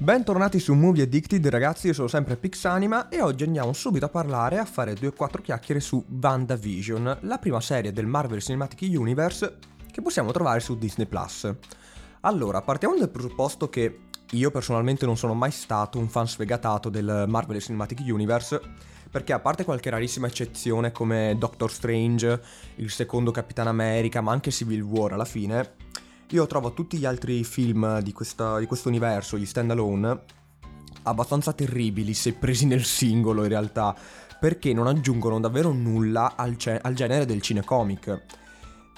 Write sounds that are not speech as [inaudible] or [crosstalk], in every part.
Bentornati su Movie Addicted ragazzi, io sono sempre Pixanima e oggi andiamo subito a parlare, a fare due o quattro chiacchiere su WandaVision, la prima serie del Marvel Cinematic Universe che possiamo trovare su Disney+. Allora, partiamo dal presupposto che io personalmente non sono mai stato un fan sfegatato del Marvel Cinematic Universe perché a parte qualche rarissima eccezione come Doctor Strange, il secondo Capitan America, ma anche Civil War alla fine, io trovo tutti gli altri film di, questa, di questo universo, gli stand-alone, abbastanza terribili se presi nel singolo in realtà, perché non aggiungono davvero nulla al, ce- al genere del cinecomic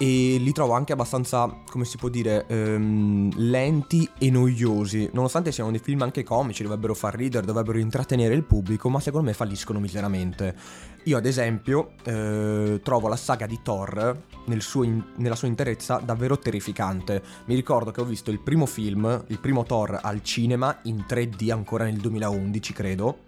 e li trovo anche abbastanza, come si può dire, ehm, lenti e noiosi, nonostante siano dei film anche comici, dovrebbero far ridere, dovrebbero intrattenere il pubblico, ma secondo me falliscono miseramente. Io ad esempio eh, trovo la saga di Thor nel in- nella sua interezza davvero terrificante. Mi ricordo che ho visto il primo film, il primo Thor al cinema in 3D ancora nel 2011 credo,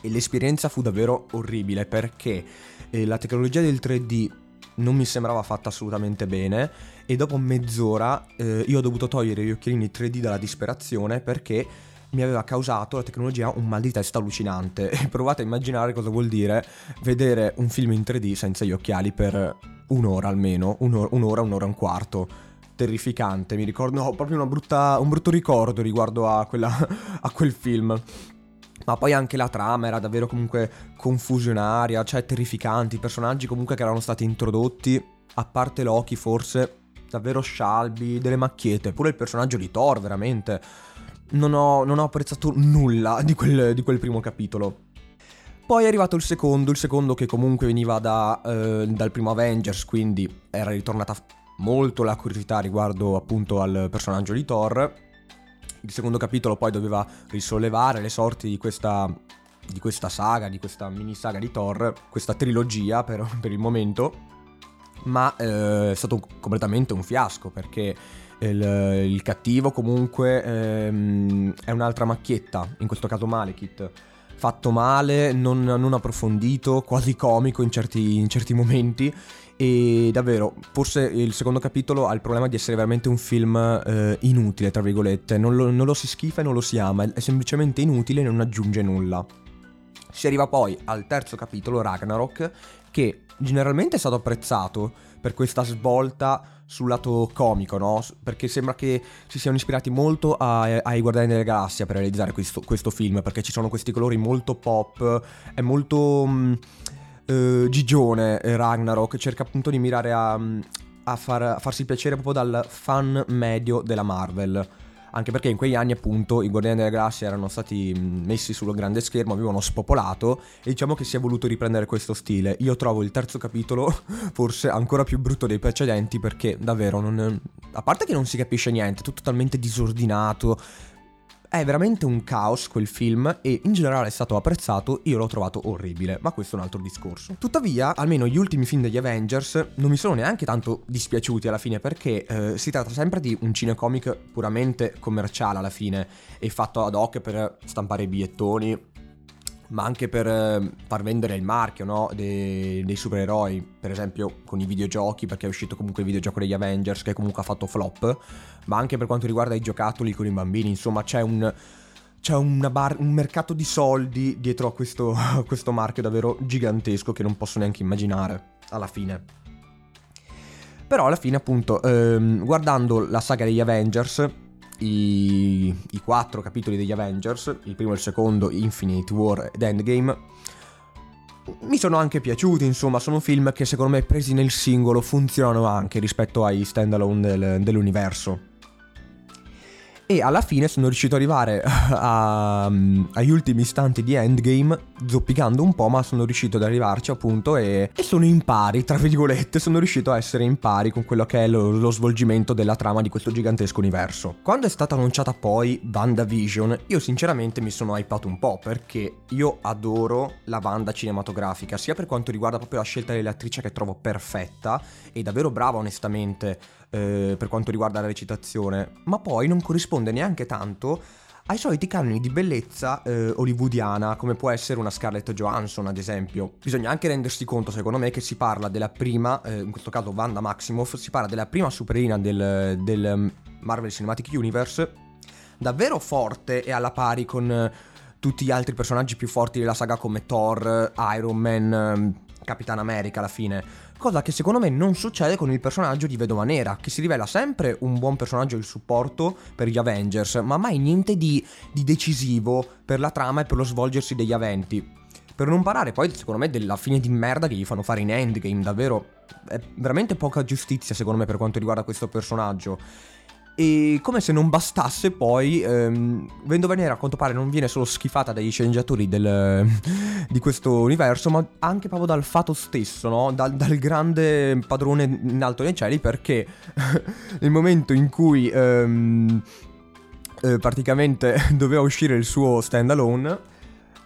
e l'esperienza fu davvero orribile perché eh, la tecnologia del 3D non mi sembrava fatta assolutamente bene e dopo mezz'ora eh, io ho dovuto togliere gli occhialini 3D dalla disperazione perché mi aveva causato la tecnologia un mal di testa allucinante. E [laughs] provate a immaginare cosa vuol dire vedere un film in 3D senza gli occhiali per un'ora almeno, un'ora, un'ora, un'ora e un quarto. Terrificante, mi ricordo, ho proprio brutta, un brutto ricordo riguardo a, quella, [laughs] a quel film ma poi anche la trama era davvero comunque confusionaria, cioè terrificanti, i personaggi comunque che erano stati introdotti, a parte Loki forse, davvero scialbi, delle macchiette, pure il personaggio di Thor veramente. Non ho, non ho apprezzato nulla di quel, di quel, primo capitolo. Poi è arrivato il secondo, il secondo che comunque veniva da, eh, dal primo Avengers, quindi era ritornata molto la curiosità riguardo appunto al personaggio di Thor il secondo capitolo poi doveva risollevare le sorti di questa, di questa saga, di questa mini saga di Thor, questa trilogia per, [laughs] per il momento, ma eh, è stato completamente un fiasco perché il, il cattivo comunque ehm, è un'altra macchietta, in questo caso Malekith. Fatto male, non, non, approfondito, quasi comico in certi, in certi momenti e davvero, forse il secondo capitolo ha il problema di essere veramente un film eh, inutile, tra virgolette. Non lo, non lo, si schifa e non lo si ama, è semplicemente inutile e non aggiunge nulla. Si arriva poi al terzo capitolo, Ragnarok, che generalmente è stato apprezzato per questa svolta sul lato comico, no? Perché sembra che si siano ispirati molto ai, ai Guardiani della Galassia per realizzare questo, questo, film, perché ci sono questi colori molto pop, è molto... Mh, mm, eh, Gigione eh, Ragnarok cerca appunto di mirare a, a, far, a farsi piacere proprio dal fan medio della Marvel anche perché in quegli anni appunto i Guardiani della Galassia erano stati messi sul grande schermo, avevano spopolato e diciamo che si è voluto riprendere questo stile. Io trovo il terzo capitolo [laughs] forse ancora più brutto dei precedenti perché davvero non... a parte che non si capisce niente, tutto talmente disordinato, è veramente un caos quel film e in generale è stato apprezzato, io l'ho trovato orribile, ma questo è un altro discorso. Tuttavia, almeno gli ultimi film degli Avengers non mi sono neanche tanto dispiaciuti alla fine perché eh, si tratta sempre di un cinecomic puramente commerciale alla fine e fatto ad hoc per stampare i bigliettoni ma anche per eh, far vendere il marchio no? dei, dei, supereroi, per esempio con i videogiochi, perché è uscito comunque il videogioco degli Avengers che comunque ha fatto flop, ma anche per quanto riguarda i giocattoli con i bambini, insomma c'è un, c'è bar, un mercato di soldi dietro a questo, a [laughs] questo marchio davvero gigantesco che non posso neanche immaginare alla fine. Però alla fine appunto, ehm, guardando la saga degli Avengers, i, i quattro capitoli degli Avengers, il primo il secondo, Infinite War ed Endgame, mi sono anche piaciuti, insomma, sono film che secondo me presi nel singolo funzionano anche rispetto ai standalone del, dell'universo. E alla fine sono riuscito ad arrivare [laughs] a, agli ultimi istanti di Endgame, zoppicando un po', ma sono riuscito ad arrivarci appunto e, e, sono in pari, tra virgolette, sono riuscito a essere in pari con quello che è lo, lo svolgimento della trama di questo gigantesco universo. Quando è stata annunciata poi WandaVision, io sinceramente mi sono hypato un po' perché io adoro la banda cinematografica, sia per quanto riguarda proprio la scelta dell'attrice che trovo perfetta e davvero brava onestamente eh, per quanto riguarda la recitazione, ma poi non corrisponde neanche tanto ai soliti canoni di bellezza eh, hollywoodiana, come può essere una Scarlett Johansson, ad esempio. Bisogna anche rendersi conto, secondo me, che si parla della prima, eh, in questo caso Wanda Maximoff, si parla della prima superina del, del Marvel Cinematic Universe, davvero forte e alla pari con eh, tutti gli altri personaggi più forti della saga come Thor, Iron Man, ehm, Capitan America alla fine. Cosa che secondo me non succede con il personaggio di Vedova Nera, che si rivela sempre un buon personaggio di supporto per gli Avengers, ma mai niente di, di decisivo per la trama e per lo svolgersi degli eventi. Per non parlare poi, secondo me, della fine di merda che gli fanno fare in Endgame, davvero. È veramente poca giustizia, secondo me, per quanto riguarda questo personaggio. E come se non bastasse poi, ehm, Nera a quanto pare non viene solo schifata dagli sceneggiatori del, [laughs] di questo universo, ma anche proprio dal fato stesso, no? Dal, dal grande padrone in alto nei cieli, perché [laughs] nel momento in cui ehm, eh, praticamente [laughs] doveva uscire il suo stand alone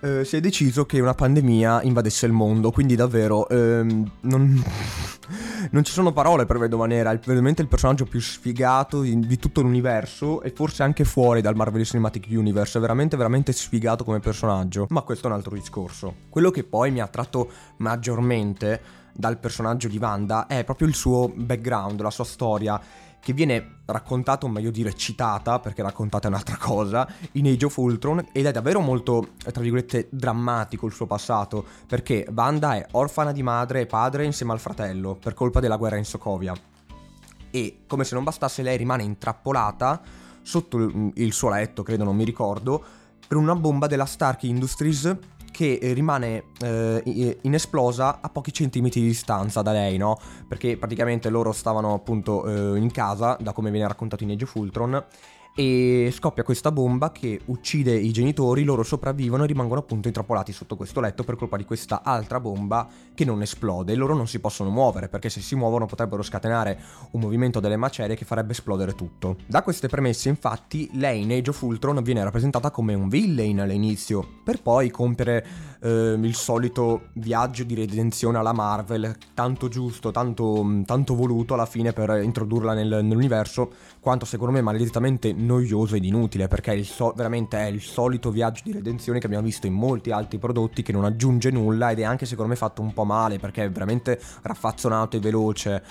eh, si è deciso che una pandemia invadesse il mondo, quindi davvero ehm, non, [laughs] non, ci sono parole per Vedova Nera, è veramente il personaggio più sfigato di, di, tutto l'universo e forse anche fuori dal Marvel Cinematic Universe, è veramente veramente sfigato come personaggio, ma questo è un altro discorso. Quello che poi mi ha attratto maggiormente dal personaggio di Wanda è proprio il suo background, la sua storia che viene raccontata, o meglio dire citata, perché raccontata è un'altra cosa, in Age of Ultron ed è davvero molto, tra virgolette, drammatico il suo passato, perché Wanda è orfana di madre e padre insieme al fratello, per colpa della guerra in Sokovia. E come se non bastasse lei rimane intrappolata sotto il suo letto, credo, non mi ricordo, per una bomba della Stark Industries che eh, rimane eh, inesplosa a pochi centimetri di distanza da lei, no? Perché praticamente loro stavano appunto eh, in casa, da come viene raccontato in Age of Ultron, e scoppia questa bomba che uccide i genitori, loro sopravvivono e rimangono appunto intrappolati sotto questo letto per colpa di questa altra bomba che non esplode e loro non si possono muovere perché se si muovono potrebbero scatenare un movimento delle macerie che farebbe esplodere tutto. Da queste premesse infatti lei in Age of Ultron viene rappresentata come un villain all'inizio per poi compiere eh, il solito viaggio di redenzione alla Marvel tanto giusto, tanto, tanto voluto alla fine per introdurla nel, nell'universo quanto secondo me maledettamente noioso ed inutile perché è so- veramente è il solito viaggio di redenzione che abbiamo visto in molti altri prodotti che non aggiunge nulla ed è anche secondo me fatto un po' male perché è veramente raffazzonato e veloce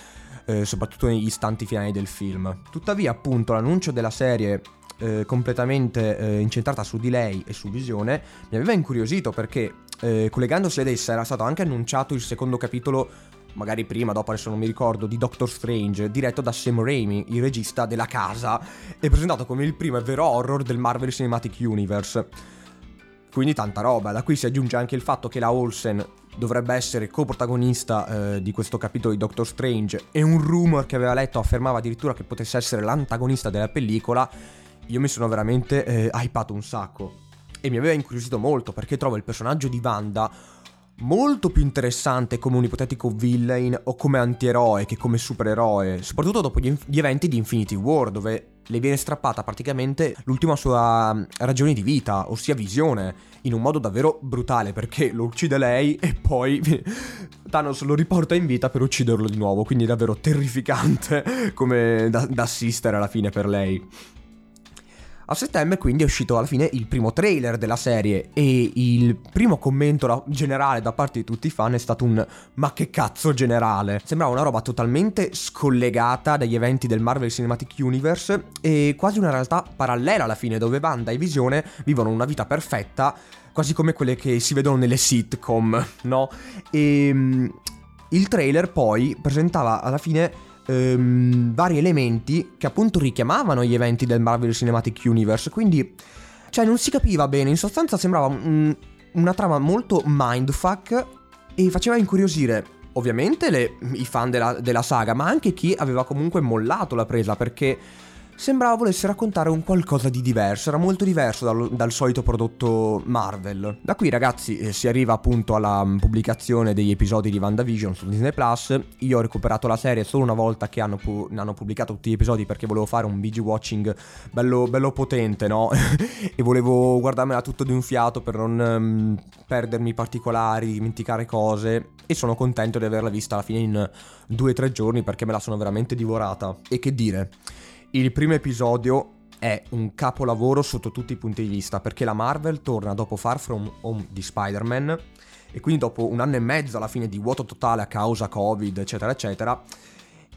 eh, soprattutto negli istanti finali del film. Tuttavia appunto l'annuncio della serie eh, completamente eh, incentrata su di lei e su Visione mi aveva incuriosito perché eh, collegandosi ad essa era stato anche annunciato il secondo capitolo magari prima, dopo adesso non mi ricordo, di Doctor Strange, diretto da Sam Raimi, il regista della casa, e presentato come il primo e vero horror del Marvel Cinematic Universe. Quindi tanta roba, da qui si aggiunge anche il fatto che la Olsen dovrebbe essere coprotagonista eh, di questo capitolo di Doctor Strange e un rumor che aveva letto affermava addirittura che potesse essere l'antagonista della pellicola, io mi sono veramente eh, hypato un sacco. E mi aveva incuriosito molto perché trovo il personaggio di Wanda molto più interessante come un ipotetico villain o come antieroe che come supereroe, soprattutto dopo gli, gli, eventi di Infinity War, dove le viene strappata praticamente l'ultima sua mm, ragione di vita, ossia visione, in un modo davvero brutale perché lo uccide lei e poi [laughs] Thanos lo riporta in vita per ucciderlo di nuovo, quindi è davvero terrificante [laughs] come da, da assistere alla fine per lei. A settembre quindi è uscito alla fine il primo trailer della serie e il primo commento generale da parte di tutti i fan è stato un ma che cazzo generale. Sembrava una roba totalmente scollegata dagli eventi del Marvel Cinematic Universe e quasi una realtà parallela alla fine dove Wanda e Visione vivono una vita perfetta quasi come quelle che si vedono nelle sitcom, no? E ehm, il trailer poi presentava alla fine ehm, vari elementi che appunto richiamavano gli eventi del Marvel Cinematic Universe, quindi cioè non si capiva bene, in sostanza sembrava un, una trama molto mindfuck e faceva incuriosire ovviamente le, i fan della, della saga, ma anche chi aveva comunque mollato la presa perché sembrava volesse raccontare un qualcosa di diverso, era molto diverso dal, dal solito prodotto Marvel. Da qui ragazzi eh, si arriva appunto alla mm, pubblicazione degli episodi di WandaVision su Disney Plus, io ho recuperato la serie solo una volta che hanno, pu- hanno pubblicato tutti gli episodi perché volevo fare un binge watching bello, bello potente, no? [laughs] e volevo guardarmela tutto di un fiato per non um, perdermi particolari, dimenticare cose e sono contento di averla vista alla fine in due o tre giorni perché me la sono veramente divorata. E che dire... Il primo episodio è un capolavoro sotto tutti i punti di vista perché la Marvel torna dopo Far From Home di Spider-Man e quindi dopo un anno e mezzo alla fine di vuoto totale a causa Covid eccetera eccetera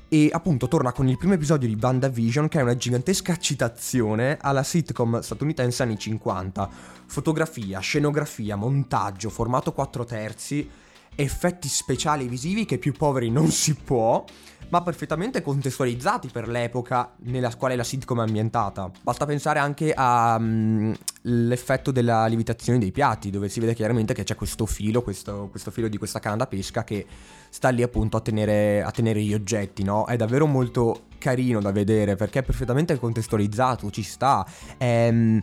e appunto torna con il primo episodio di WandaVision che è una gigantesca citazione alla sitcom statunitense anni 50. Fotografia, scenografia, montaggio, formato 4 terzi, effetti speciali visivi che più poveri non si può ma perfettamente contestualizzati per l'epoca nella quale la sitcom è ambientata. Basta pensare anche all'effetto mm, um, della lievitazione dei piatti, dove si vede chiaramente che c'è questo filo, questo, questo filo di questa canna da pesca che sta lì appunto a tenere, a tenere gli oggetti, no? È davvero molto carino da vedere perché è perfettamente contestualizzato, ci sta. È, mm,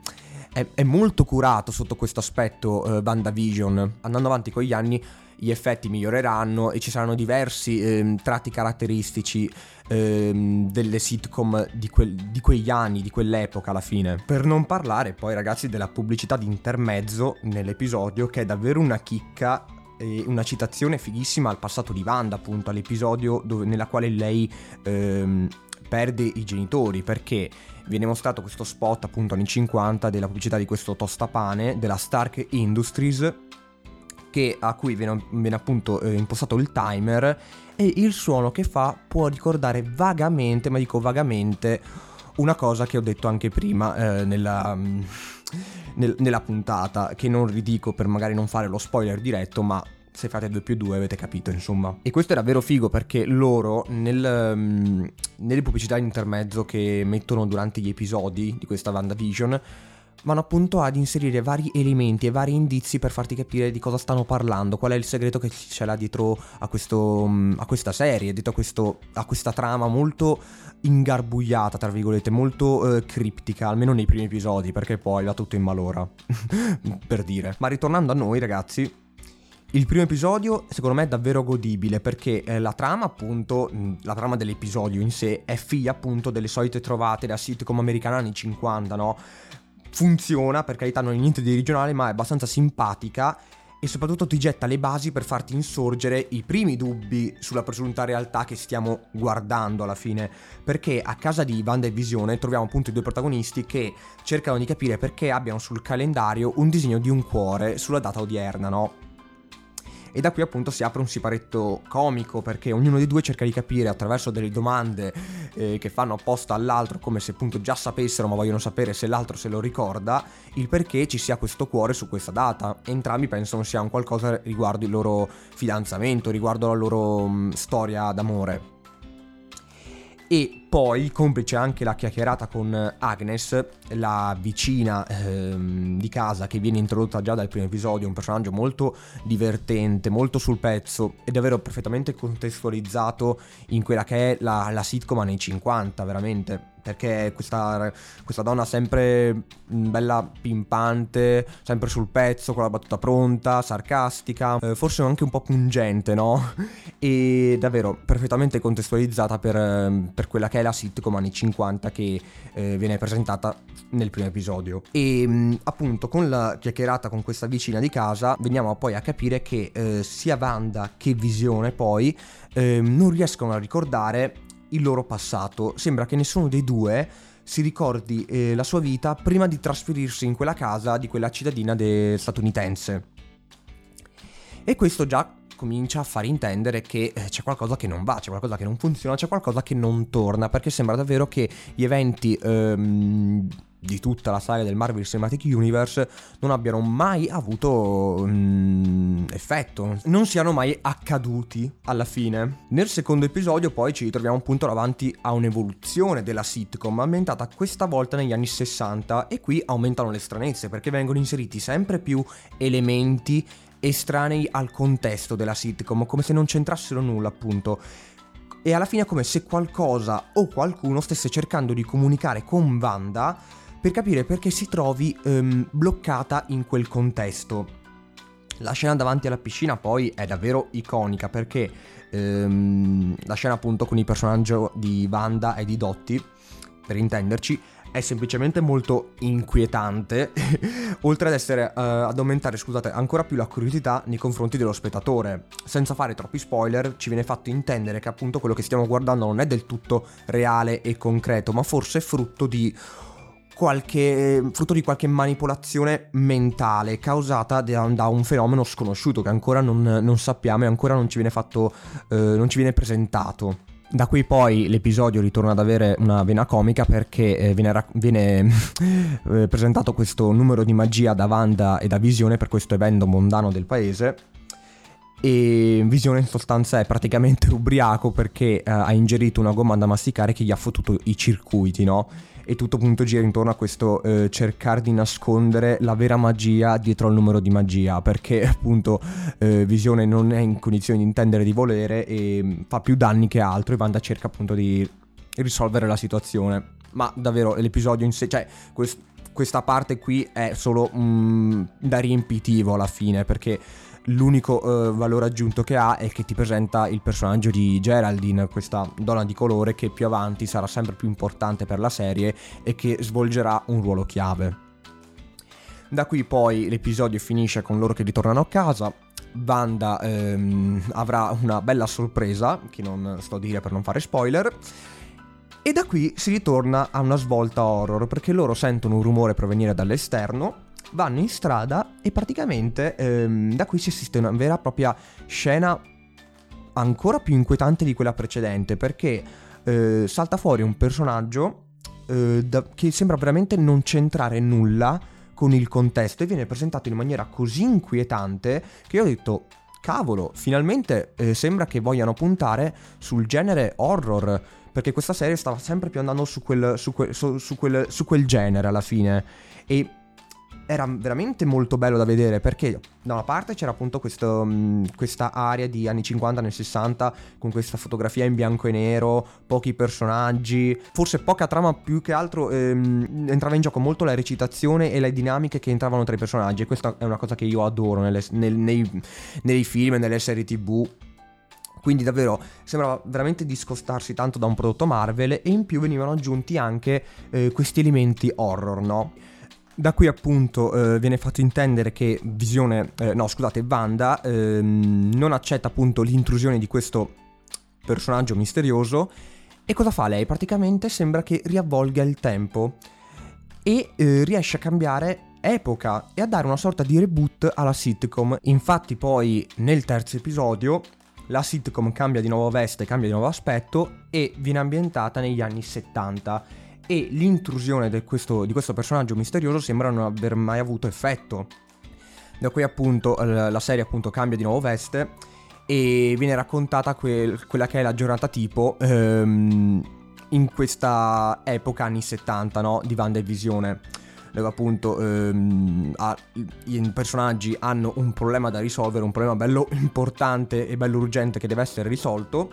è, è molto curato sotto questo aspetto uh, WandaVision. Andando avanti con gli anni gli effetti miglioreranno e ci saranno diversi eh, tratti caratteristici eh, delle sitcom di, quel, di, quegli anni, di quell'epoca alla fine. Per non parlare poi ragazzi della pubblicità di intermezzo nell'episodio che è davvero una chicca e una citazione fighissima al passato di Wanda appunto all'episodio dove, nella quale lei ehm, perde i genitori perché viene mostrato questo spot appunto anni 50 della pubblicità di questo tostapane della Stark Industries che, a cui viene, viene appunto eh, impostato il timer e il suono che fa può ricordare vagamente, ma dico vagamente, una cosa che ho detto anche prima eh, nella, mm, nel, nella puntata, che non ridico per magari non fare lo spoiler diretto, ma se fate 2 più 2 avete capito insomma. E questo è davvero figo perché loro nel, um, nelle pubblicità in intermezzo che mettono durante gli episodi di questa WandaVision vanno appunto ad inserire vari elementi e vari indizi per farti capire di cosa stanno parlando, qual è il segreto che c'è là dietro a, questo, mm, a questa serie, dietro a, questo, a, questa trama molto ingarbugliata, tra virgolette, molto eh, criptica, almeno nei primi episodi, perché poi va tutto in malora, [laughs] per dire. Ma ritornando a noi ragazzi, il primo episodio secondo me è davvero godibile perché eh, la trama appunto, mm, la trama dell'episodio in sé è figlia appunto delle solite trovate da sitcom americana anni 50, no? Funziona, per carità non è niente di originale, ma è abbastanza simpatica e soprattutto ti getta le basi per farti insorgere i primi dubbi sulla presunta realtà che stiamo guardando alla fine. Perché a casa di Wanda e Visione troviamo appunto i due protagonisti che cercano di capire perché abbiano sul calendario un disegno di un cuore sulla data odierna, no? E da qui appunto si apre un siparetto comico perché ognuno dei due cerca di capire attraverso delle domande eh, che fanno apposta all'altro come se appunto già sapessero ma vogliono sapere se l'altro se lo ricorda il perché ci sia questo cuore su questa data. Entrambi pensano sia un qualcosa riguardo il loro fidanzamento riguardo la loro mh, storia d'amore. E poi, complice anche la chiacchierata con Agnes, la vicina ehm, di casa che viene introdotta già dal primo episodio, un personaggio molto divertente, molto sul pezzo e davvero perfettamente contestualizzato in quella che è la, la sitcom anni 50, veramente perché questa, questa, donna sempre bella pimpante, sempre sul pezzo, con la battuta pronta, sarcastica, eh, forse anche un po' pungente, no? [laughs] E davvero perfettamente contestualizzata per, per quella che è la sitcom anni 50 che eh, viene presentata nel primo episodio. E mm, appunto con la chiacchierata con questa vicina di casa veniamo poi a capire che eh, sia Wanda che Visione poi eh, non riescono a ricordare il loro passato. Sembra che nessuno dei due si ricordi eh, la sua vita prima di trasferirsi in quella casa di quella cittadina de- statunitense. E questo già comincia a far intendere che eh, c'è qualcosa che non va, c'è qualcosa che non funziona, c'è qualcosa che non torna, perché sembra davvero che gli eventi ehm, di tutta la saga del Marvel Cinematic Universe non abbiano mai avuto um, effetto, non siano mai accaduti alla fine. Nel secondo episodio poi ci ritroviamo appunto davanti a un'evoluzione della sitcom ambientata questa volta negli anni 60 e qui aumentano le stranezze perché vengono inseriti sempre più elementi estranei al contesto della sitcom, come se non c'entrassero nulla appunto e alla fine è come se qualcosa o qualcuno stesse cercando di comunicare con Wanda per capire perché si trovi um, bloccata in quel contesto. La scena davanti alla piscina poi è davvero iconica perché um, la scena appunto con il personaggio di Wanda e di Dotti, per intenderci, è semplicemente molto inquietante, [laughs] oltre ad essere uh, ad aumentare, scusate, ancora più la curiosità nei confronti dello spettatore. Senza fare troppi spoiler, ci viene fatto intendere che appunto quello che stiamo guardando non è del tutto reale e concreto, ma forse frutto di qualche, frutto di qualche manipolazione mentale causata da, da, un fenomeno sconosciuto che ancora non, non sappiamo e ancora non ci viene fatto, eh, non ci viene presentato. Da qui poi l'episodio ritorna ad avere una vena comica perché eh, viene, ra- viene [laughs] eh, presentato questo numero di magia da Wanda e da Visione per questo evento mondano del paese. E Visione in sostanza è praticamente [laughs] ubriaco perché eh, ha ingerito una gomma da masticare che gli ha fottuto i circuiti, no? E tutto appunto gira intorno a questo eh, cercare di nascondere la vera magia dietro al numero di magia, perché [laughs] appunto eh, Visione non è in condizione di intendere di volere e mm, fa più danni che altro e Wanda cerca appunto di risolvere la situazione. Ma davvero l'episodio in sé, cioè quest- questa parte qui è solo mm, da riempitivo alla fine, perché l'unico eh, valore aggiunto che ha è che ti presenta il personaggio di Geraldine, questa donna di colore che più avanti sarà sempre più importante per la serie e che svolgerà un ruolo chiave. Da qui poi l'episodio finisce con loro che ritornano a casa. Wanda ehm, avrà una bella sorpresa, che non sto a dire per non fare spoiler. E da qui si ritorna a una svolta horror, perché loro sentono un rumore provenire dall'esterno vanno in strada e praticamente ehm, da qui si assiste a una vera e propria scena ancora più inquietante di quella precedente perché eh, salta fuori un personaggio eh, da, che sembra veramente non centrare nulla con il contesto e viene presentato in maniera così inquietante che io ho detto cavolo, finalmente eh, sembra che vogliano puntare sul genere horror perché questa serie stava sempre più andando su quel, su quel, su, su quel, su quel genere alla fine. E era veramente molto bello da vedere perché da una parte c'era appunto questo, mm, questa area di anni 50, anni 60 con questa fotografia in bianco e nero, pochi personaggi, forse poca trama più che altro ehm, entrava in gioco molto la recitazione e le dinamiche che entravano tra i personaggi e questa è una cosa che io adoro nelle, nel, nei, nei film e nelle serie tv quindi davvero sembrava veramente discostarsi tanto da un prodotto Marvel e in più venivano aggiunti anche eh, questi elementi horror, no? Da qui appunto eh, viene fatto intendere che Visione, eh, no scusate, Wanda ehm, non accetta appunto l'intrusione di questo personaggio misterioso e cosa fa lei? Praticamente sembra che riavvolga il tempo e eh, riesce a cambiare epoca e a dare una sorta di reboot alla sitcom. Infatti poi nel terzo episodio la sitcom cambia di nuovo veste, cambia di nuovo aspetto e viene ambientata negli anni 70 e l'intrusione questo, di questo personaggio misterioso sembra non aver mai avuto effetto. Da qui appunto la serie appunto cambia di nuovo veste e viene raccontata quel, quella che è la giornata tipo ehm, in questa epoca anni 70 no? di Wanda e Visione dove appunto ehm, ha, i personaggi hanno un problema da risolvere, un problema bello importante e bello urgente che deve essere risolto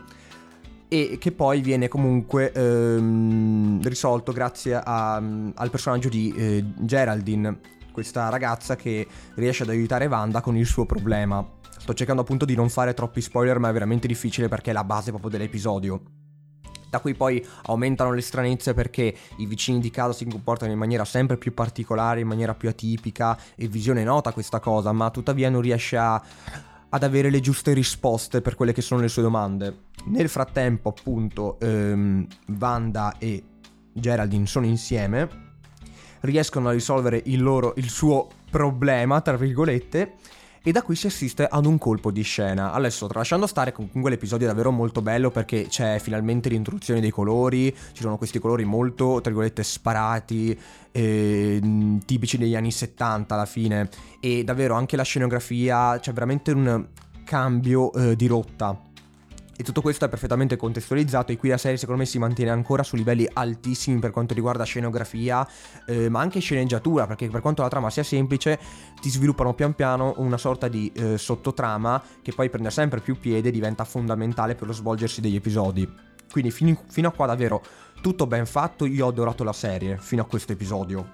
e che poi viene comunque ehm, risolto grazie a, al personaggio di eh, Geraldine, questa ragazza che riesce ad aiutare Wanda con il suo problema. Sto cercando appunto di non fare troppi spoiler, ma è veramente difficile perché è la base proprio dell'episodio. Da qui poi aumentano le stranezze perché i vicini di casa si comportano in maniera sempre più particolare, in maniera più atipica e Visione nota questa cosa, ma tuttavia non riesce a, ad avere le giuste risposte per quelle che sono le sue domande. Nel frattempo, appunto, ehm, Wanda e Geraldine sono insieme, riescono a risolvere il, loro, il suo problema, tra virgolette, e da qui si assiste ad un colpo di scena. Adesso, tralasciando stare, comunque l'episodio è davvero molto bello perché c'è finalmente l'introduzione dei colori, ci sono questi colori molto, tra virgolette, sparati, eh, tipici degli anni 70 alla fine, e davvero anche la scenografia, c'è veramente un cambio eh, di rotta e tutto questo è perfettamente contestualizzato e qui la serie secondo me si mantiene ancora su livelli altissimi per quanto riguarda scenografia, eh, ma anche sceneggiatura, perché per quanto la trama sia semplice, ti sviluppano pian piano una sorta di eh, sottotrama che poi prende sempre più piede e diventa fondamentale per lo svolgersi degli episodi. Quindi fino, fino a qua davvero tutto ben fatto, io ho adorato la serie fino a questo episodio.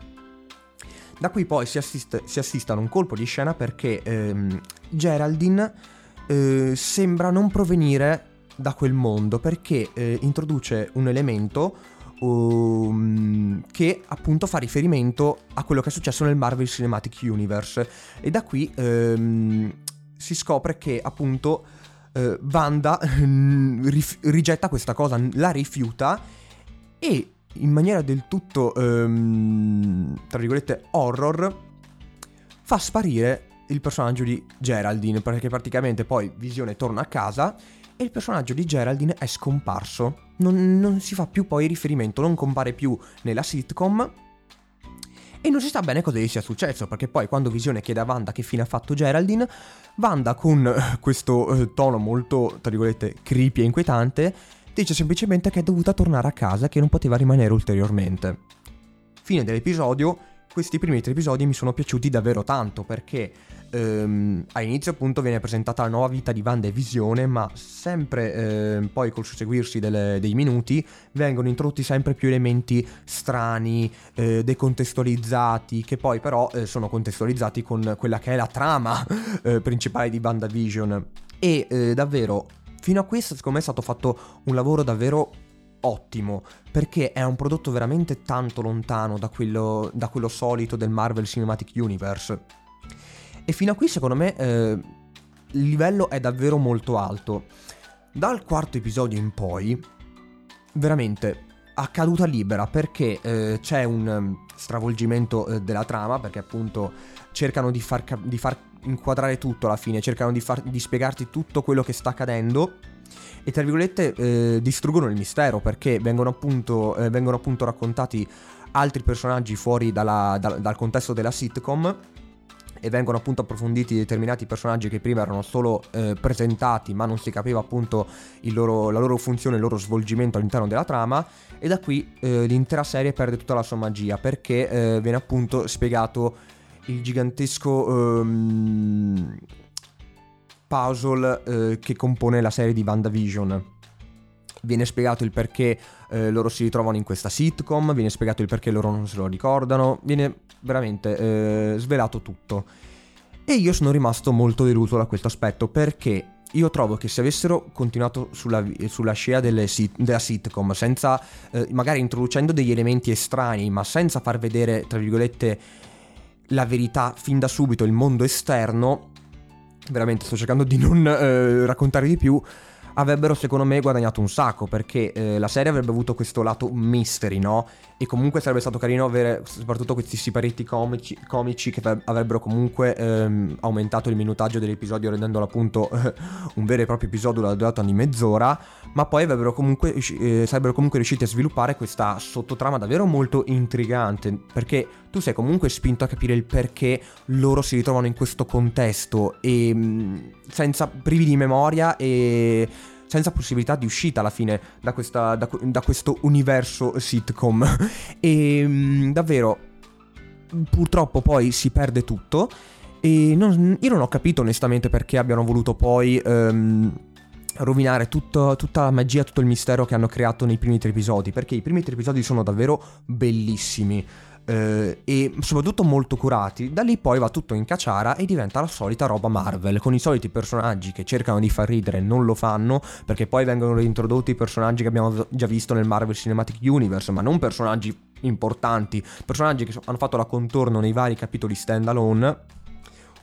Da qui poi si, assiste, si assiste a un colpo di scena perché ehm, Geraldine eh, sembra non provenire da quel mondo perché eh, introduce un elemento um, che appunto fa riferimento a quello che è successo nel Marvel Cinematic Universe. E da qui um, si scopre che appunto uh, Wanda rif- rigetta questa cosa, la rifiuta e in maniera del tutto um, tra virgolette horror fa sparire il personaggio di Geraldine perché praticamente poi Visione torna a casa e il personaggio di Geraldine è scomparso. Non, non si fa più poi riferimento, non compare più nella sitcom e non si sa bene cosa gli sia successo, perché poi quando Visione chiede a Wanda che fine ha fatto Geraldine, Wanda con eh, questo eh, tono molto, tra virgolette, creepy e inquietante, dice semplicemente che è dovuta tornare a casa e che non poteva rimanere ulteriormente. Fine dell'episodio, questi primi tre episodi mi sono piaciuti davvero tanto perché ehm, all'inizio appunto viene presentata la nuova vita di Wanda e Visione, ma sempre eh, poi col susseguirsi delle, dei minuti vengono introdotti sempre più elementi strani, eh, decontestualizzati, che poi però eh, sono contestualizzati con quella che è la trama [laughs] eh, principale di WandaVision. E eh, davvero, fino a questo secondo me è stato fatto un lavoro davvero ottimo perché è un prodotto veramente tanto lontano da quello, da quello solito del Marvel Cinematic Universe. E fino a qui secondo me eh, il livello è davvero molto alto. Dal quarto episodio in poi, veramente a caduta libera perché eh, c'è un um, stravolgimento eh, della trama, perché appunto cercano di far, cap- di far, inquadrare tutto alla fine, cercano di, far, di, spiegarti tutto quello che sta accadendo e tra virgolette eh, distruggono il mistero perché vengono appunto, eh, vengono appunto raccontati altri personaggi fuori dalla, da, dal contesto della sitcom e vengono appunto approfonditi determinati personaggi che prima erano solo eh, presentati ma non si capiva appunto loro, la loro funzione, il loro svolgimento all'interno della trama. E da qui eh, l'intera serie perde tutta la sua magia perché eh, viene appunto spiegato il gigantesco ehm, puzzle eh, che compone la serie di WandaVision. Viene spiegato il perché eh, loro si ritrovano in questa sitcom, viene spiegato il perché loro non se lo ricordano, viene veramente eh, svelato tutto. E io sono rimasto molto deluso da questo aspetto perché io trovo che se avessero continuato sulla, sulla scia sit, della sitcom, senza eh, magari introducendo degli elementi estranei, ma senza far vedere, tra virgolette, la verità fin da subito, il mondo esterno, veramente sto cercando di non eh, raccontare di più, avrebbero secondo me guadagnato un sacco perché eh, la serie avrebbe avuto questo lato mystery, no? E comunque sarebbe stato carino avere soprattutto questi siparetti comici, comici che avrebbero comunque ehm, aumentato il minutaggio dell'episodio rendendolo appunto eh, [laughs] un vero e proprio episodio da durato di mezz'ora, ma poi comunque, eh, sarebbero comunque riusciti a sviluppare questa sottotrama davvero molto intrigante perché tu sei comunque spinto a capire il perché loro si ritrovano in questo contesto e mm, senza privi di memoria e senza possibilità di uscita alla fine da, questa, da, da questo universo sitcom. [laughs] e mm, davvero, purtroppo poi si perde tutto. E non, io non ho capito onestamente perché abbiano voluto poi um, rovinare tutto, tutta la magia, tutto il mistero che hanno creato nei primi tre episodi. Perché i primi tre episodi sono davvero bellissimi eh, e soprattutto molto curati, da lì poi va tutto in cacciara e diventa la solita roba Marvel, con i soliti personaggi che cercano di far ridere e non lo fanno, perché poi vengono reintrodotti i personaggi che abbiamo già visto nel Marvel Cinematic Universe, ma non personaggi importanti, personaggi che hanno fatto la contorno nei vari capitoli standalone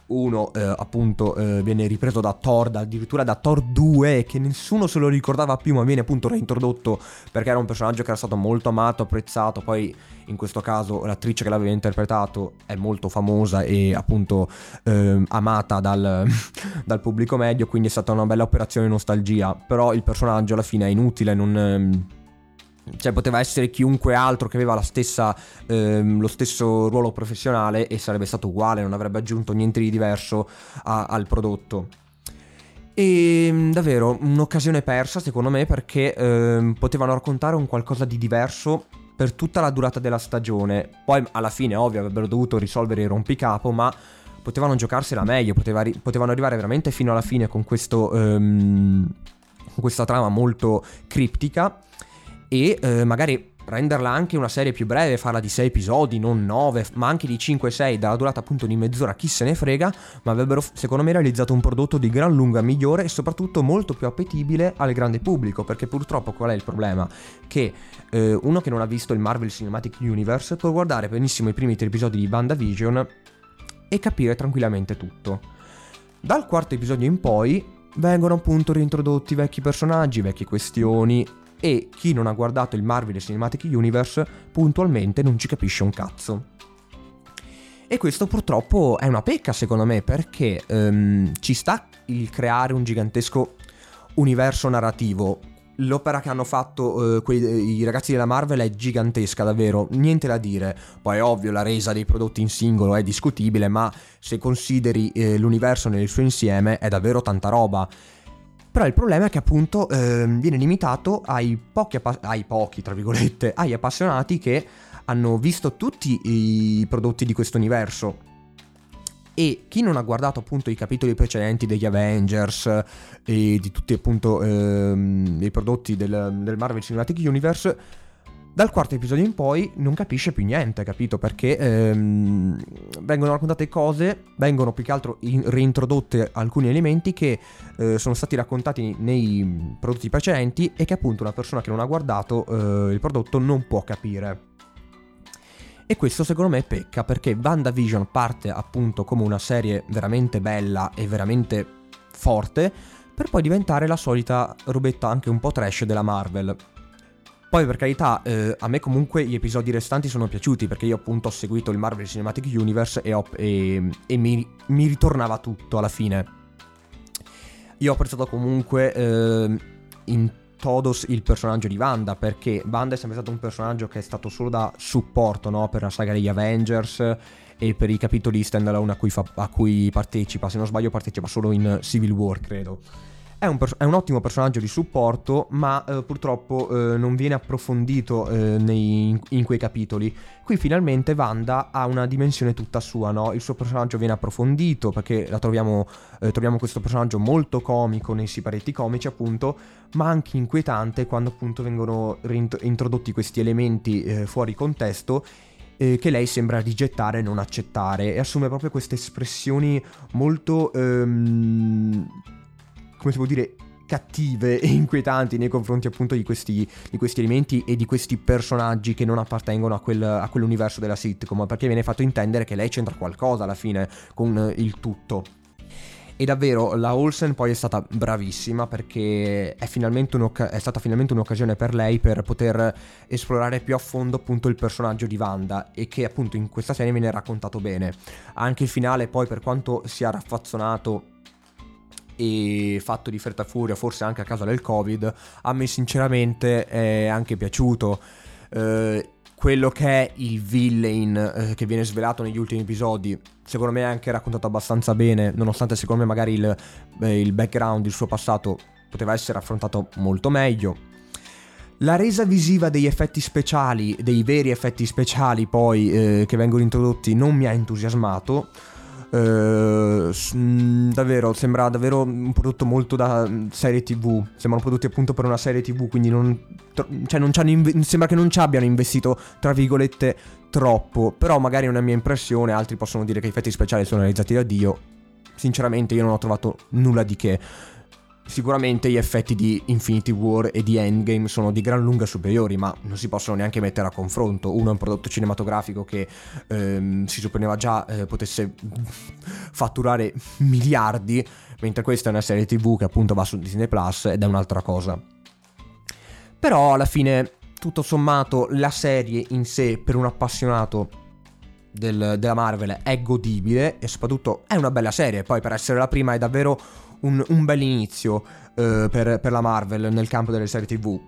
uno eh, appunto eh, viene ripreso da Thor, da, addirittura da Thor 2 che nessuno se lo ricordava più ma viene appunto reintrodotto perché era un personaggio che era stato molto amato, apprezzato, poi in questo caso l'attrice che l'aveva interpretato è molto famosa e appunto eh, amata dal, [laughs] dal, pubblico medio, quindi è stata una bella operazione nostalgia, però il personaggio alla fine è inutile, non ehm, cioè poteva essere chiunque altro che aveva stessa, ehm, lo stesso ruolo professionale e sarebbe stato uguale, non avrebbe aggiunto niente di diverso a, al prodotto. E ehm, davvero un'occasione persa secondo me perché ehm, potevano raccontare un qualcosa di diverso per tutta la durata della stagione. Poi alla fine ovvio avrebbero dovuto risolvere il rompicapo ma potevano giocarsela meglio, poteva, potevano arrivare veramente fino alla fine con, questo, ehm, con questa trama molto criptica e eh, magari renderla anche una serie più breve, farla di 6 episodi, non 9, ma anche di 5-6, dalla durata appunto di mezz'ora, chi se ne frega, ma avrebbero secondo me realizzato un prodotto di gran lunga migliore e soprattutto molto più appetibile al grande pubblico, perché purtroppo qual è il problema? Che eh, uno che non ha visto il Marvel Cinematic Universe può guardare benissimo i primi tre episodi di WandaVision e capire tranquillamente tutto. Dal quarto episodio in poi vengono appunto reintrodotti vecchi personaggi, vecchie questioni e chi non ha guardato il Marvel Cinematic Universe puntualmente non ci capisce un cazzo. E questo purtroppo è una pecca secondo me perché um, ci sta il creare un gigantesco universo narrativo, l'opera che hanno fatto eh, quei, i ragazzi della Marvel è gigantesca, davvero, niente da dire. Poi ovvio, la resa dei prodotti in singolo è discutibile, ma se consideri eh, l'universo nel suo insieme è davvero tanta roba. Però il problema è che appunto eh, viene limitato ai pochi, ai pochi, tra virgolette, [laughs] ai appassionati che hanno visto tutti i prodotti di questo universo. E chi non ha guardato appunto i capitoli precedenti degli Avengers e di tutti appunto ehm, i prodotti del, del, Marvel Cinematic Universe dal quarto episodio in poi non capisce più niente, capito? Perché ehm, vengono raccontate cose, vengono più che altro in, reintrodotte alcuni elementi che eh, sono stati raccontati nei prodotti precedenti e che appunto una persona che non ha guardato eh, il prodotto non può capire. E questo secondo me pecca perché WandaVision parte appunto come una serie veramente bella e veramente forte per poi diventare la solita robetta anche un po' trash della Marvel. Poi per carità, eh, a me comunque gli episodi restanti sono piaciuti perché io appunto ho seguito il Marvel Cinematic Universe e, ho, e, e mi, mi, ritornava tutto alla fine. Io ho apprezzato comunque eh, in Todos il personaggio di Wanda, perché Wanda è sempre stato un personaggio che è stato solo da supporto no? per la saga degli Avengers e per i capitoli standalone a cui, fa, a cui partecipa, se non sbaglio partecipa solo in Civil War credo. È un, pers- è un, ottimo personaggio di supporto, ma eh, purtroppo eh, non viene approfondito eh, nei, in, quei capitoli. Qui finalmente Wanda ha una dimensione tutta sua, no? Il suo personaggio viene approfondito perché la troviamo, eh, troviamo questo personaggio molto comico nei siparetti comici, appunto, ma anche inquietante quando appunto vengono introdotti questi elementi eh, fuori contesto eh, che lei sembra rigettare e non accettare e assume proprio queste espressioni molto ehm, come si può dire, cattive e inquietanti nei confronti appunto di questi, di questi elementi e di questi personaggi che non appartengono a, quel, a, quell'universo della sitcom, perché viene fatto intendere che lei c'entra qualcosa alla fine con il tutto. E davvero la Olsen poi è stata bravissima perché è, è, stata finalmente un'occasione per lei per poter esplorare più a fondo appunto il personaggio di Wanda e che appunto in questa serie viene raccontato bene. Anche il finale poi per quanto sia raffazzonato e fatto di fretta furia, forse anche a causa del Covid, a me sinceramente è anche piaciuto. Eh, quello che è il villain eh, che viene svelato negli ultimi episodi, secondo me è anche raccontato abbastanza bene, nonostante secondo me magari il, eh, il background, il suo passato poteva essere affrontato molto meglio. La resa visiva degli effetti speciali, dei veri effetti speciali poi eh, che vengono introdotti non mi ha entusiasmato. Uh, davvero, sembra davvero un prodotto molto da mm, serie TV. Sembrano prodotti appunto per una serie TV, quindi non, cioè non inve- sembra che non ci abbiano investito, tra virgolette, troppo. Però magari è una mia impressione, altri possono dire che i effetti speciali sono realizzati da Dio. Sinceramente io non ho trovato nulla di che. Sicuramente gli effetti di Infinity War e di Endgame sono di gran lunga superiori, ma non si possono neanche mettere a confronto. Uno è un prodotto cinematografico che ehm, si supponeva già eh, potesse [laughs] fatturare miliardi, mentre questa è una serie TV che appunto va su Disney Plus ed è un'altra cosa. Però alla fine, tutto sommato, la serie in sé per un appassionato del, della Marvel è godibile e soprattutto è una bella serie. Poi per essere la prima è davvero un, un bel inizio eh, per, per, la Marvel nel campo delle serie TV.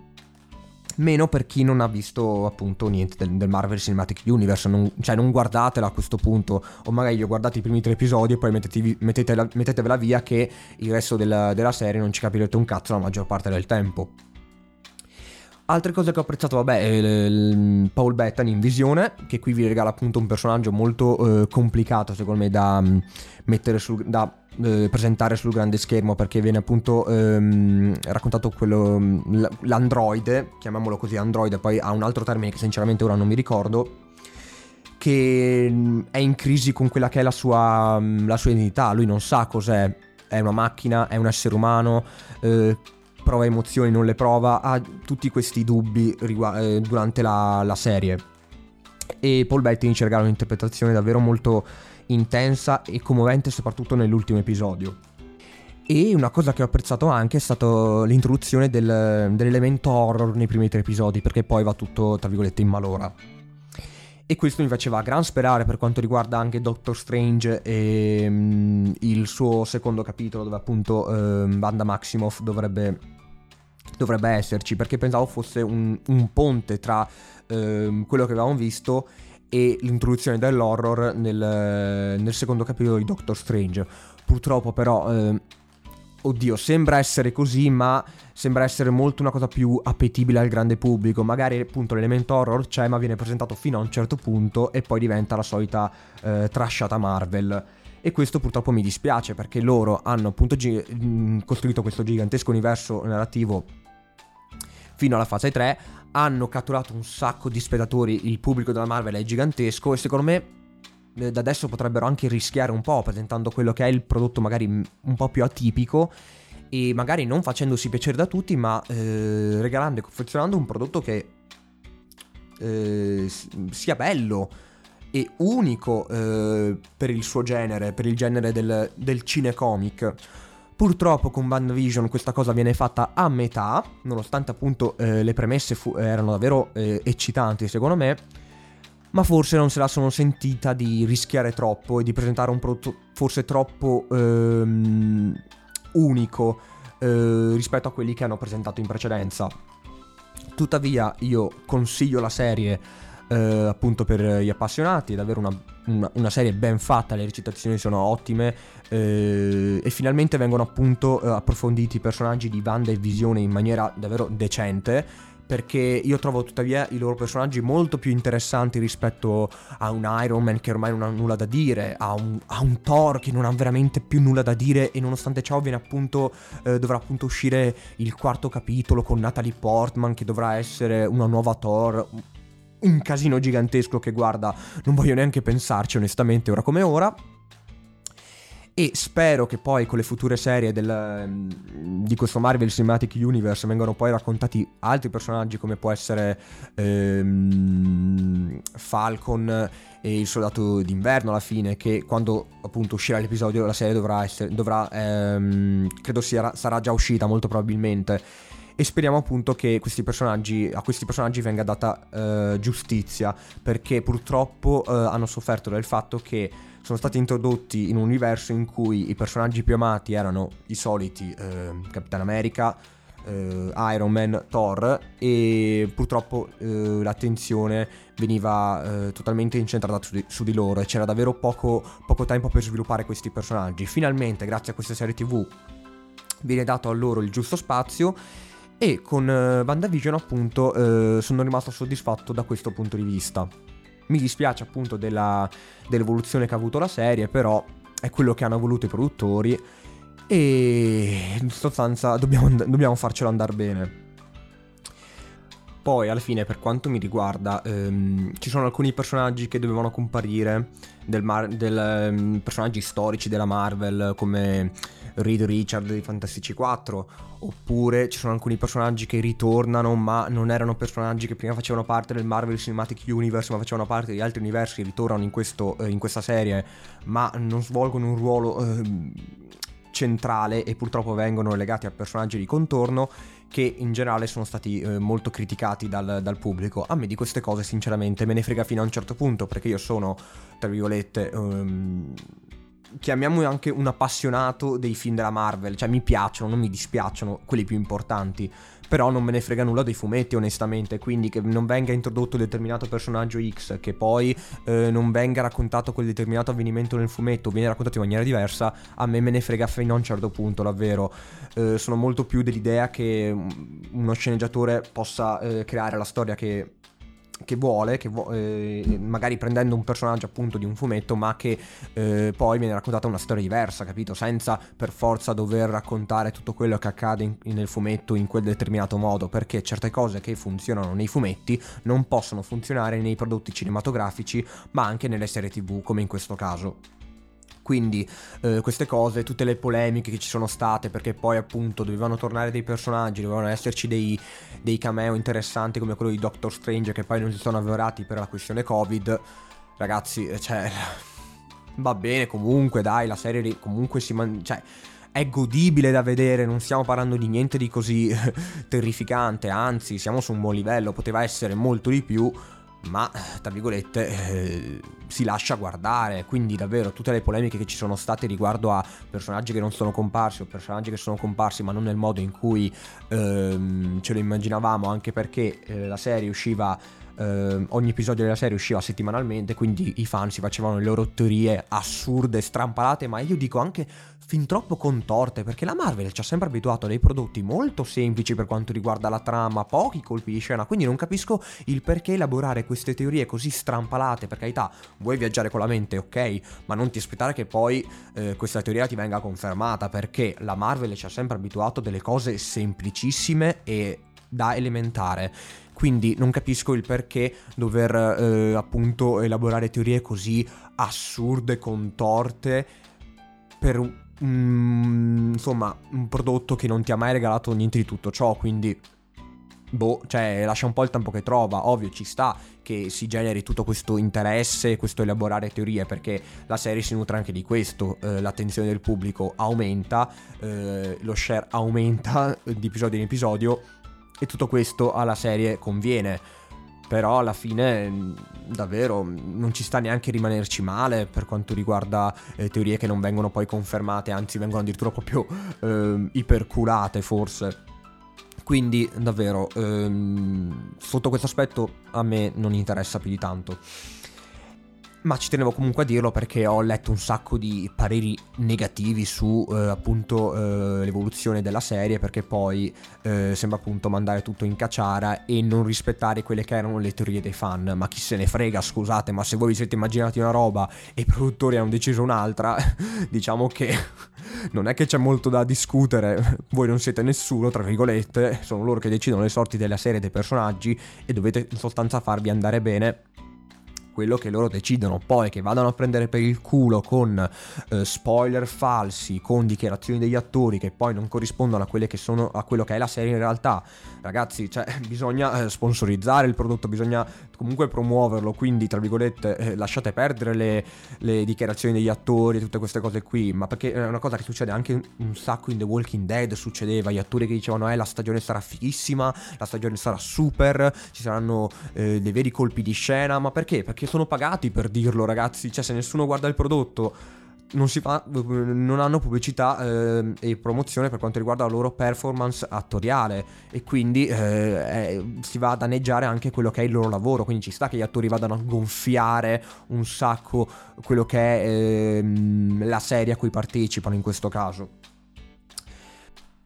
Meno per chi non ha visto appunto niente del, del Marvel Cinematic Universe, non, cioè non guardatela a questo punto, o magari guardate i primi tre episodi e poi mettetela, mettetevela via che il resto della, della serie non ci capirete un cazzo la maggior parte del tempo. Altre cose che ho apprezzato, vabbè, è il Paul Bettany in visione, che qui vi regala appunto un personaggio molto eh, complicato, secondo me, da um, mettere sul, da eh, presentare sul grande schermo, perché viene appunto ehm, raccontato quello, l'androide, chiamiamolo così, androide, poi ha un altro termine che sinceramente ora non mi ricordo, che è in crisi con quella che è la sua, la sua identità, lui non sa cos'è, è una macchina, è un essere umano, eh, prova emozioni, non le prova, ha tutti questi dubbi rigu- eh, durante la, la, serie. E Paul Bettany ci regala un'interpretazione davvero molto intensa e commovente, soprattutto nell'ultimo episodio. E una cosa che ho apprezzato anche è stata l'introduzione del, dell'elemento horror nei primi tre episodi, perché poi va tutto, tra virgolette, in malora. E questo mi faceva gran sperare per quanto riguarda anche Doctor Strange e um, il suo secondo capitolo dove appunto um, Banda Maximoff dovrebbe, dovrebbe esserci perché pensavo fosse un, un ponte tra um, quello che avevamo visto e l'introduzione dell'horror nel, nel, secondo capitolo di Doctor Strange. Purtroppo però, eh, oddio, sembra essere così, ma sembra essere molto una cosa più appetibile al grande pubblico. Magari appunto l'elemento horror c'è, ma viene presentato fino a un certo punto e poi diventa la solita eh, trasciata Marvel. E questo purtroppo mi dispiace perché loro hanno appunto gi- costruito questo gigantesco universo narrativo fino alla fase 3, hanno catturato un sacco di spettatori, il pubblico della Marvel è gigantesco e secondo me eh, da adesso potrebbero anche rischiare un po' presentando quello che è il prodotto magari un po' più atipico e magari non facendosi piacere da tutti ma eh, regalando e confezionando un prodotto che eh, sia bello e unico eh, per il suo genere, per il genere del, del cinecomic. Purtroppo con WandaVision questa cosa viene fatta a metà, nonostante appunto eh, le premesse fu- erano davvero eh, eccitanti secondo me, ma forse non se la sono sentita di rischiare troppo e di presentare un prodotto forse troppo ehm, unico eh, rispetto a quelli che hanno presentato in precedenza. Tuttavia io consiglio la serie eh, appunto per gli appassionati, è davvero una, una, una, serie ben fatta, le recitazioni sono ottime eh, e finalmente vengono appunto eh, approfonditi i personaggi di Wanda e Visione in maniera davvero decente perché io trovo tuttavia i loro personaggi molto più interessanti rispetto a un Iron Man che ormai non ha nulla da dire, a un, a un Thor che non ha veramente più nulla da dire e nonostante ciò appunto, eh, dovrà appunto uscire il quarto capitolo con Natalie Portman che dovrà essere una nuova Thor, un casino gigantesco che guarda, non voglio neanche pensarci onestamente ora come ora. E spero che poi con le future serie del, di questo Marvel Cinematic Universe vengano poi raccontati altri personaggi come può essere ehm, Falcon e il soldato d'inverno alla fine che quando appunto uscirà l'episodio la serie dovrà essere, dovrà, ehm, credo sia, sarà già uscita molto probabilmente. E speriamo appunto che questi a questi personaggi venga data eh, giustizia perché purtroppo eh, hanno sofferto del fatto che sono stati introdotti in un universo in cui i personaggi più amati erano i soliti eh, Capitan America, eh, Iron Man, Thor e purtroppo eh, l'attenzione veniva eh, totalmente incentrata su di, su di, loro e c'era davvero poco, poco tempo per sviluppare questi personaggi. Finalmente grazie a queste serie tv viene dato a loro il giusto spazio e con uh, WandaVision appunto uh, sono rimasto soddisfatto da questo punto di vista. Mi dispiace appunto della, dell'evoluzione che ha avuto la serie, però è quello che hanno voluto i produttori e in sostanza dobbiamo, dobbiamo farcelo andare bene. Poi alla fine per quanto mi riguarda ehm, ci sono alcuni personaggi che dovevano comparire, del, Mar- del um, personaggi storici della Marvel come Reed Richard di Fantastici 4, oppure ci sono alcuni personaggi che ritornano ma non erano personaggi che prima facevano parte del Marvel Cinematic Universe ma facevano parte di altri universi, ritornano in, questo, eh, in questa serie ma non svolgono un ruolo eh, centrale e purtroppo vengono legati a personaggi di contorno che in generale sono stati eh, molto criticati dal, dal, pubblico. A me di queste cose sinceramente me ne frega fino a un certo punto perché io sono, tra virgolette, um, chiamiamolo anche un appassionato dei film della Marvel, cioè mi piacciono, non mi dispiacciono quelli più importanti, però non me ne frega nulla dei fumetti onestamente, quindi che non venga introdotto determinato personaggio X, che poi eh, non venga raccontato quel determinato avvenimento nel fumetto, viene raccontato in maniera diversa, a me me ne frega fino a un certo punto davvero. Eh, sono molto più dell'idea che uno sceneggiatore possa eh, creare la storia che che vuole, che vu- eh, magari prendendo un personaggio appunto di un fumetto, ma che eh, poi viene raccontata una storia diversa, capito? Senza per forza dover raccontare tutto quello che accade in- nel fumetto in quel determinato modo, perché certe cose che funzionano nei fumetti non possono funzionare nei prodotti cinematografici, ma anche nelle serie tv, come in questo caso. Quindi eh, queste cose, tutte le polemiche che ci sono state, perché poi appunto dovevano tornare dei personaggi, dovevano esserci dei, dei cameo interessanti come quello di Doctor Strange che poi non si sono avverati per la questione Covid. Ragazzi, eh, cioè... [laughs] Va bene comunque, dai, la serie comunque si... Man- cioè, è godibile da vedere, non stiamo parlando di niente di così [laughs] terrificante, anzi siamo su un buon livello, poteva essere molto di più, ma tra virgolette eh, si lascia guardare, quindi davvero tutte le polemiche che ci sono state riguardo a personaggi che non sono comparsi o personaggi che sono comparsi ma non nel modo in cui ehm, ce lo immaginavamo, anche perché eh, la serie usciva eh, ogni episodio della serie usciva settimanalmente, quindi i fan si facevano le loro teorie assurde, strampalate, ma io dico anche fin troppo contorte, perché la Marvel ci ha sempre abituato a dei prodotti molto semplici per quanto riguarda la trama, pochi colpi di scena, quindi non capisco il perché elaborare queste teorie così strampalate, per carità, vuoi viaggiare con la mente, ok, ma non ti aspettare che poi eh, questa teoria ti venga confermata, perché la Marvel ci ha sempre abituato a delle cose semplicissime e da elementare. Quindi non capisco il perché dover eh, appunto elaborare teorie così assurde, contorte per un, insomma, un prodotto che non ti ha mai regalato niente di tutto ciò, quindi boh, cioè lascia un po' il tempo che trova, ovvio ci sta che si generi tutto questo interesse, questo elaborare teorie, perché la serie si nutre anche di questo, eh, l'attenzione del pubblico aumenta, eh, lo share aumenta di episodio in episodio e tutto questo alla serie conviene. Però alla fine davvero non ci sta neanche rimanerci male per quanto riguarda eh, teorie che non vengono poi confermate, anzi vengono addirittura proprio eh, iperculate forse. Quindi davvero ehm, sotto questo aspetto a me non interessa più di tanto ma ci tenevo comunque a dirlo perché ho letto un sacco di pareri negativi su eh, appunto eh, l'evoluzione della serie perché poi eh, sembra appunto mandare tutto in cacciara e non rispettare quelle che erano le teorie dei fan. Ma chi se ne frega scusate ma se voi vi siete immaginati una roba e i produttori hanno deciso un'altra [laughs] diciamo che non è che c'è molto da discutere. Voi non siete nessuno tra virgolette sono loro che decidono le sorti della serie dei personaggi e dovete in sostanza farvi andare bene quello che loro decidono. Poi che vadano a prendere per il culo con eh, spoiler falsi, con dichiarazioni degli attori che poi non corrispondono a, quelle che sono, a quello che è la serie in realtà. Ragazzi, cioè, [laughs] bisogna eh, sponsorizzare il prodotto, bisogna comunque promuoverlo, quindi tra virgolette eh, lasciate perdere le, le, dichiarazioni degli attori e tutte queste cose qui, ma perché è una cosa che succede anche un sacco in The Walking Dead, succedeva, gli attori che dicevano eh la stagione sarà fighissima, la stagione sarà super, ci saranno eh, dei veri colpi di scena, ma perché? Perché che sono pagati per dirlo, ragazzi. Cioè, se nessuno guarda il prodotto, non, fa, non hanno pubblicità eh, e promozione per quanto riguarda la loro performance attoriale. E quindi eh, eh, si va a danneggiare anche quello che è il loro lavoro. Quindi ci sta che gli attori vadano a gonfiare un sacco quello che è ehm, la serie a cui partecipano in questo caso.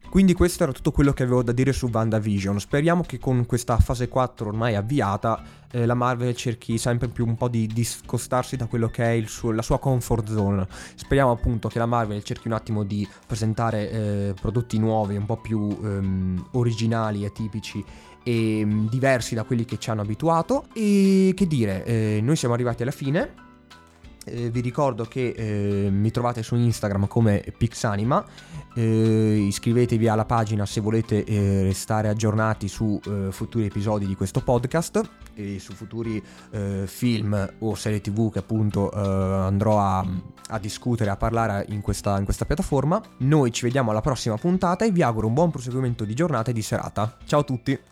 Quindi questo era tutto quello che avevo da dire su WandaVision. Speriamo che con questa fase 4 ormai avviata eh, la Marvel cerchi sempre più un po' di discostarsi da quello che è suo, la sua comfort zone. Speriamo appunto che la Marvel cerchi un attimo di presentare eh, prodotti nuovi, un po' più ehm, originali, atipici e mm, diversi da quelli che ci hanno abituato. E che dire, eh, noi siamo arrivati alla fine eh, vi ricordo che eh, mi trovate su Instagram come Pixanima, eh, iscrivetevi alla pagina se volete eh, restare aggiornati su eh, futuri episodi di questo podcast e su futuri eh, film o serie tv che appunto andrò a, a, discutere, a parlare in questa, in questa piattaforma. Noi ci vediamo alla prossima puntata e vi auguro un buon proseguimento di giornata e di serata. Ciao a tutti!